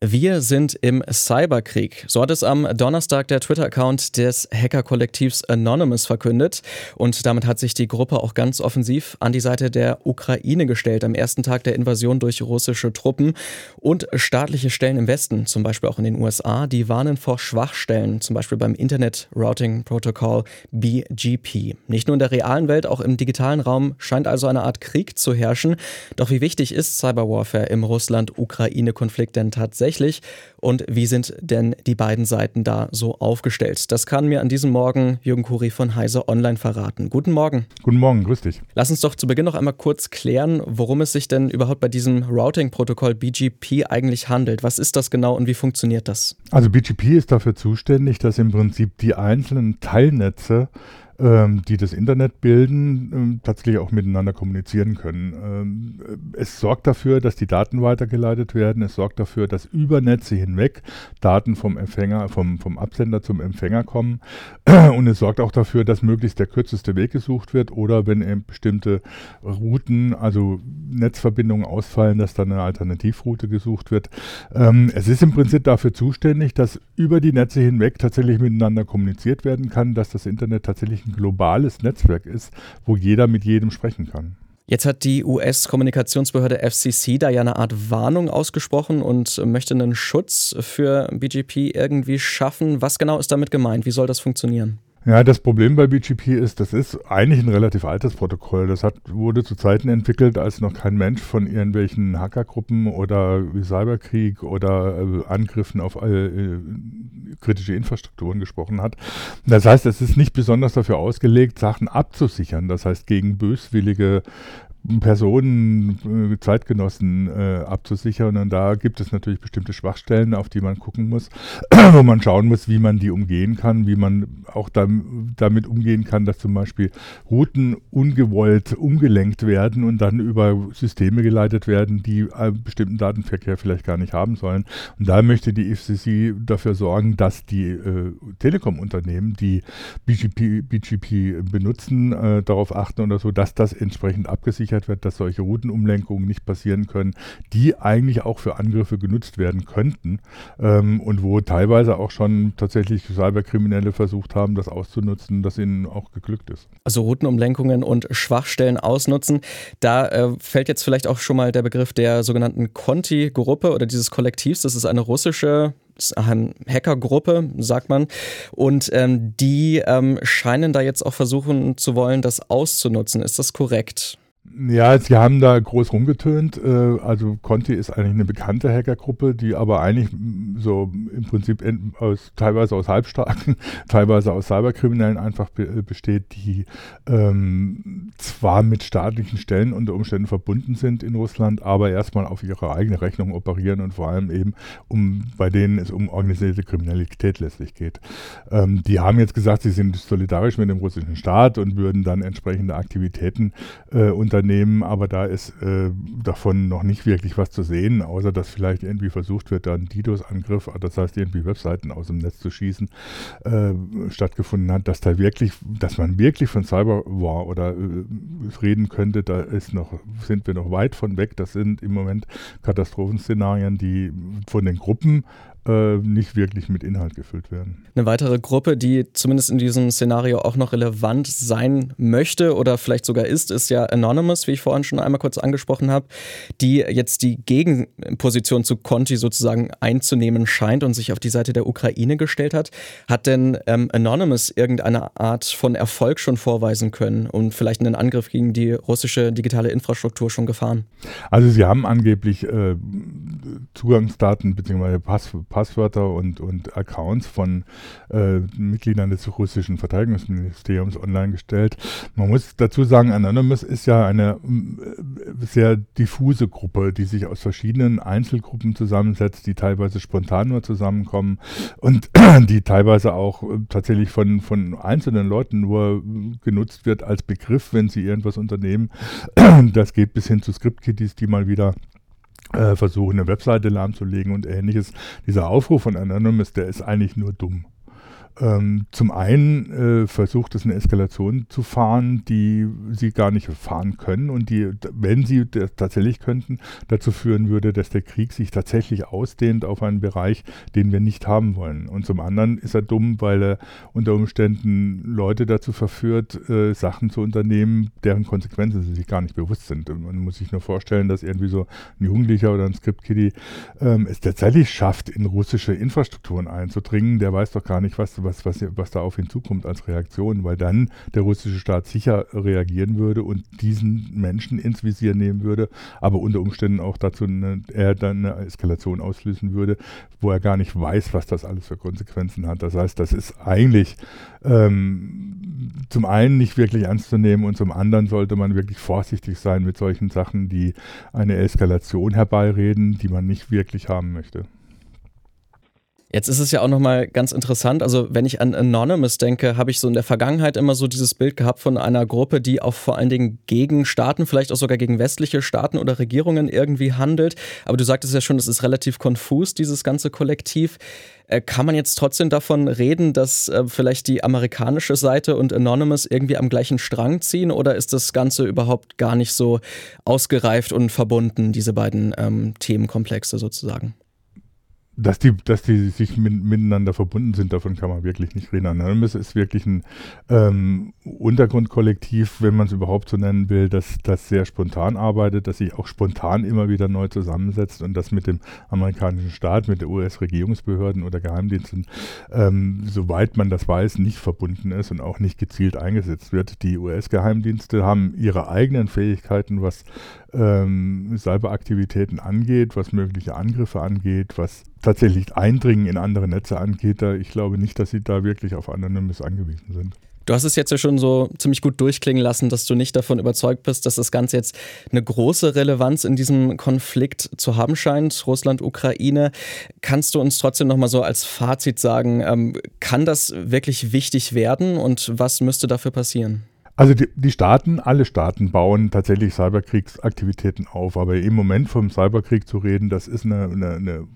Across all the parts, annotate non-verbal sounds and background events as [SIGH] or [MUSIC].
Wir sind im Cyberkrieg. So hat es am Donnerstag der Twitter-Account des Hacker-Kollektivs Anonymous verkündet. Und damit hat sich die Gruppe auch ganz offensiv an die Seite der Ukraine gestellt, am ersten Tag der Invasion durch russische Truppen. Und staatliche Stellen im Westen, zum Beispiel auch in den USA, die warnen vor Schwachstellen, zum Beispiel beim Internet Routing Protocol BGP. Nicht nur in der realen Welt, auch im digitalen Raum scheint also eine Art Krieg zu herrschen. Doch wie wichtig ist Cyberwarfare im Russland-Ukraine-Konflikt denn tatsächlich? Tatsächlich und wie sind denn die beiden Seiten da so aufgestellt? Das kann mir an diesem Morgen Jürgen Kuri von Heise Online verraten. Guten Morgen. Guten Morgen, grüß dich. Lass uns doch zu Beginn noch einmal kurz klären, worum es sich denn überhaupt bei diesem Routing-Protokoll BGP eigentlich handelt. Was ist das genau und wie funktioniert das? Also BGP ist dafür zuständig, dass im Prinzip die einzelnen Teilnetze ähm, die das Internet bilden, ähm, tatsächlich auch miteinander kommunizieren können. Ähm, es sorgt dafür, dass die Daten weitergeleitet werden. Es sorgt dafür, dass über Netze hinweg Daten vom Empfänger, vom, vom Absender zum Empfänger kommen. [CLEARS THROAT] Und es sorgt auch dafür, dass möglichst der kürzeste Weg gesucht wird oder wenn eben bestimmte Routen, also Netzverbindungen ausfallen, dass dann eine Alternativroute gesucht wird. Ähm, es ist im Prinzip dafür zuständig, dass über die Netze hinweg tatsächlich miteinander kommuniziert werden kann, dass das Internet tatsächlich ein globales Netzwerk ist, wo jeder mit jedem sprechen kann. Jetzt hat die US-Kommunikationsbehörde FCC da ja eine Art Warnung ausgesprochen und möchte einen Schutz für BGP irgendwie schaffen. Was genau ist damit gemeint? Wie soll das funktionieren? Ja, das Problem bei BGP ist, das ist eigentlich ein relativ altes Protokoll. Das hat, wurde zu Zeiten entwickelt, als noch kein Mensch von irgendwelchen Hackergruppen oder Cyberkrieg oder äh, Angriffen auf äh, kritische Infrastrukturen gesprochen hat. Das heißt, es ist nicht besonders dafür ausgelegt, Sachen abzusichern. Das heißt, gegen böswillige Personen, äh, Zeitgenossen äh, abzusichern. Und da gibt es natürlich bestimmte Schwachstellen, auf die man gucken muss, [CLEARS THROAT] wo man schauen muss, wie man die umgehen kann, wie man auch dam damit umgehen kann, dass zum Beispiel Routen ungewollt umgelenkt werden und dann über Systeme geleitet werden, die einen bestimmten Datenverkehr vielleicht gar nicht haben sollen. Und da möchte die FCC dafür sorgen, dass die äh, Telekom-Unternehmen, die BGP, BGP benutzen, äh, darauf achten oder so, dass das entsprechend abgesichert abgesichert wird, dass solche Routenumlenkungen nicht passieren können, die eigentlich auch für Angriffe genutzt werden könnten ähm, und wo teilweise auch schon tatsächlich Cyberkriminelle versucht haben, das auszunutzen, das ihnen auch geglückt ist. Also Routenumlenkungen und Schwachstellen ausnutzen. Da äh, fällt jetzt vielleicht auch schon mal der Begriff der sogenannten Conti-Gruppe oder dieses Kollektivs. Das ist eine russische Hackergruppe, sagt man. Und ähm, die ähm, scheinen da jetzt auch versuchen zu wollen, das auszunutzen. Ist das korrekt? Ja, sie haben da groß rumgetönt. Äh, also Conti ist eigentlich eine bekannte Hackergruppe, die aber eigentlich so im Prinzip aus, teilweise aus Halbstarken, [LAUGHS] teilweise aus Cyberkriminellen einfach besteht, die ähm, zwar mit staatlichen Stellen unter Umständen verbunden sind in Russland, aber erstmal auf ihre eigene Rechnung operieren und vor allem eben um bei denen es um organisierte Kriminalität letztlich geht. Ähm, die haben jetzt gesagt, sie sind solidarisch mit dem russischen Staat und würden dann entsprechende Aktivitäten äh, unter Unternehmen, aber da ist äh, davon noch nicht wirklich was zu sehen, außer dass vielleicht irgendwie versucht wird, da ein DDoS-Angriff, das heißt irgendwie Webseiten aus dem Netz zu schießen, äh, stattgefunden hat, dass da wirklich, dass man wirklich von Cyberwar oder äh, reden könnte, da ist noch, sind wir noch weit von weg. Das sind im Moment Katastrophenszenarien, die von den Gruppen nicht wirklich mit Inhalt gefüllt werden. Eine weitere Gruppe, die zumindest in diesem Szenario auch noch relevant sein möchte oder vielleicht sogar ist, ist ja Anonymous, wie ich vorhin schon einmal kurz angesprochen habe, die jetzt die Gegenposition zu Conti sozusagen einzunehmen scheint und sich auf die Seite der Ukraine gestellt hat. Hat denn ähm, Anonymous irgendeine Art von Erfolg schon vorweisen können und vielleicht einen Angriff gegen die russische digitale Infrastruktur schon gefahren? Also sie haben angeblich äh, Zugangsdaten bzw. Pass, Passwörter und, und Accounts von äh, Mitgliedern des russischen Verteidigungsministeriums online gestellt. Man muss dazu sagen, Anonymous ist ja eine äh, sehr diffuse Gruppe, die sich aus verschiedenen Einzelgruppen zusammensetzt, die teilweise spontan nur zusammenkommen und [CLEARS THROAT] die teilweise auch äh, tatsächlich von, von einzelnen Leuten nur genutzt wird als Begriff, wenn sie irgendwas unternehmen. [CLEARS THROAT] Das geht bis hin zu Script-Kitties, die mal wieder äh, versuchen, eine Webseite lahmzulegen und ähnliches. Dieser Aufruf von Anonymous, der ist eigentlich nur dumm. Ähm, zum einen äh, versucht es eine Eskalation zu fahren, die sie gar nicht fahren können und die, wenn sie das tatsächlich könnten, dazu führen würde, dass der Krieg sich tatsächlich ausdehnt auf einen Bereich, den wir nicht haben wollen. Und zum anderen ist er dumm, weil er unter Umständen Leute dazu verführt, äh, Sachen zu unternehmen, deren Konsequenzen sie sich gar nicht bewusst sind. Und man muss sich nur vorstellen, dass irgendwie so ein Jugendlicher oder ein Script-Kiddie ähm, es tatsächlich schafft, in russische Infrastrukturen einzudringen. Der weiß doch gar nicht, was, was, was, was da auf ihn zukommt als Reaktion, weil dann der russische Staat sicher reagieren würde und diesen Menschen ins Visier nehmen würde, aber unter Umständen auch dazu eine, er dann eine Eskalation auslösen würde, wo er gar nicht weiß, was das alles für Konsequenzen hat. Das heißt, das ist eigentlich ähm, zum einen nicht wirklich ernst zu nehmen und zum anderen sollte man wirklich vorsichtig sein mit solchen Sachen, die eine Eskalation herbeireden, die man nicht wirklich haben möchte. Jetzt ist es ja auch nochmal ganz interessant, also wenn ich an Anonymous denke, habe ich so in der Vergangenheit immer so dieses Bild gehabt von einer Gruppe, die auch vor allen Dingen gegen Staaten, vielleicht auch sogar gegen westliche Staaten oder Regierungen irgendwie handelt. Aber du sagtest ja schon, es ist relativ konfus, dieses ganze Kollektiv. Äh, kann man jetzt trotzdem davon reden, dass äh, vielleicht die amerikanische Seite und Anonymous irgendwie am gleichen Strang ziehen oder ist das Ganze überhaupt gar nicht so ausgereift und verbunden, diese beiden ähm, Themenkomplexe sozusagen? Dass die, dass die sich mit, miteinander verbunden sind, davon kann man wirklich nicht reden. Anonymous ist wirklich ein ähm, Untergrundkollektiv, wenn man es überhaupt so nennen will, das, das sehr spontan arbeitet, das sich auch spontan immer wieder neu zusammensetzt und das mit dem amerikanischen Staat, mit den US-Regierungsbehörden oder Geheimdiensten, ähm, soweit man das weiß, nicht verbunden ist und auch nicht gezielt eingesetzt wird. Die US-Geheimdienste haben ihre eigenen Fähigkeiten, was ähm, Cyberaktivitäten angeht, was mögliche Angriffe angeht, was tatsächlich Eindringen in andere Netze angeht. Da, ich glaube nicht, dass sie da wirklich auf Anonymous angewiesen sind. Du hast es jetzt ja schon so ziemlich gut durchklingen lassen, dass du nicht davon überzeugt bist, dass das Ganze jetzt eine große Relevanz in diesem Konflikt zu haben scheint, Russland, Ukraine. Kannst du uns trotzdem nochmal so als Fazit sagen, ähm, kann das wirklich wichtig werden und was müsste dafür passieren? Also die, die, Staaten, alle Staaten bauen tatsächlich Cyberkriegsaktivitäten auf, aber im Moment vom Cyberkrieg zu reden, das ist eine, eine, eine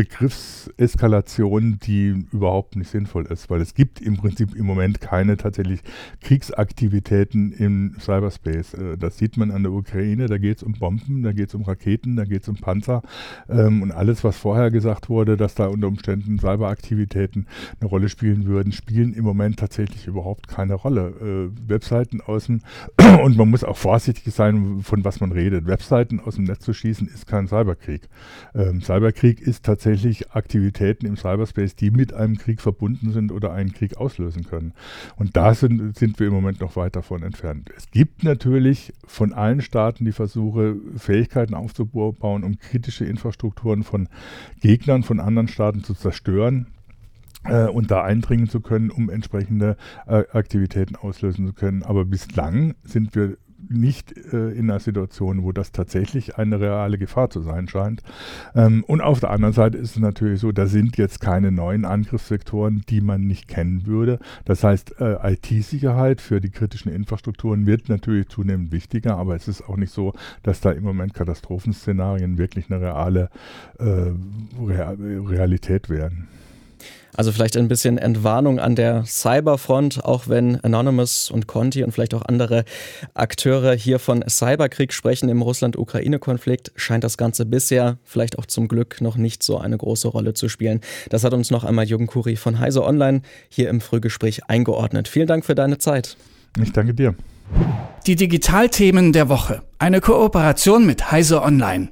Begriffseskalation, die überhaupt nicht sinnvoll ist, weil es gibt im Prinzip im Moment keine tatsächlich Kriegsaktivitäten im Cyberspace. Äh, das sieht man an der Ukraine, da geht es um Bomben, da geht es um Raketen, da geht es um Panzer ähm, und alles, was vorher gesagt wurde, dass da unter Umständen Cyberaktivitäten eine Rolle spielen würden, spielen im Moment tatsächlich überhaupt keine Rolle. Äh, Webseiten aus dem, [CLEARS THROAT] und man muss auch vorsichtig sein, von was man redet. Webseiten aus dem Netz zu schießen, ist kein Cyberkrieg. Ähm, Cyberkrieg ist tatsächlich tatsächlich Aktivitäten im Cyberspace, die mit einem Krieg verbunden sind oder einen Krieg auslösen können. Und da sind, sind wir im Moment noch weit davon entfernt. Es gibt natürlich von allen Staaten die Versuche, Fähigkeiten aufzubauen, um kritische Infrastrukturen von Gegnern von anderen Staaten zu zerstören äh, und da eindringen zu können, um entsprechende äh, Aktivitäten auslösen zu können. Aber bislang sind wir nicht äh, in einer Situation, wo das tatsächlich eine reale Gefahr zu sein scheint. Ähm, und auf der anderen Seite ist es natürlich so, da sind jetzt keine neuen Angriffssektoren, die man nicht kennen würde. Das heißt, äh, IT-Sicherheit für die kritischen Infrastrukturen wird natürlich zunehmend wichtiger, aber es ist auch nicht so, dass da im Moment Katastrophenszenarien wirklich eine reale äh, Realität werden. Also vielleicht ein bisschen Entwarnung an der Cyberfront, auch wenn Anonymous und Conti und vielleicht auch andere Akteure hier von Cyberkrieg sprechen im Russland-Ukraine-Konflikt, scheint das Ganze bisher vielleicht auch zum Glück noch nicht so eine große Rolle zu spielen. Das hat uns noch einmal Jürgen Kuri von Heise Online hier im Frühgespräch eingeordnet. Vielen Dank für deine Zeit. Ich danke dir. Die Digitalthemen der Woche. Eine Kooperation mit Heise Online.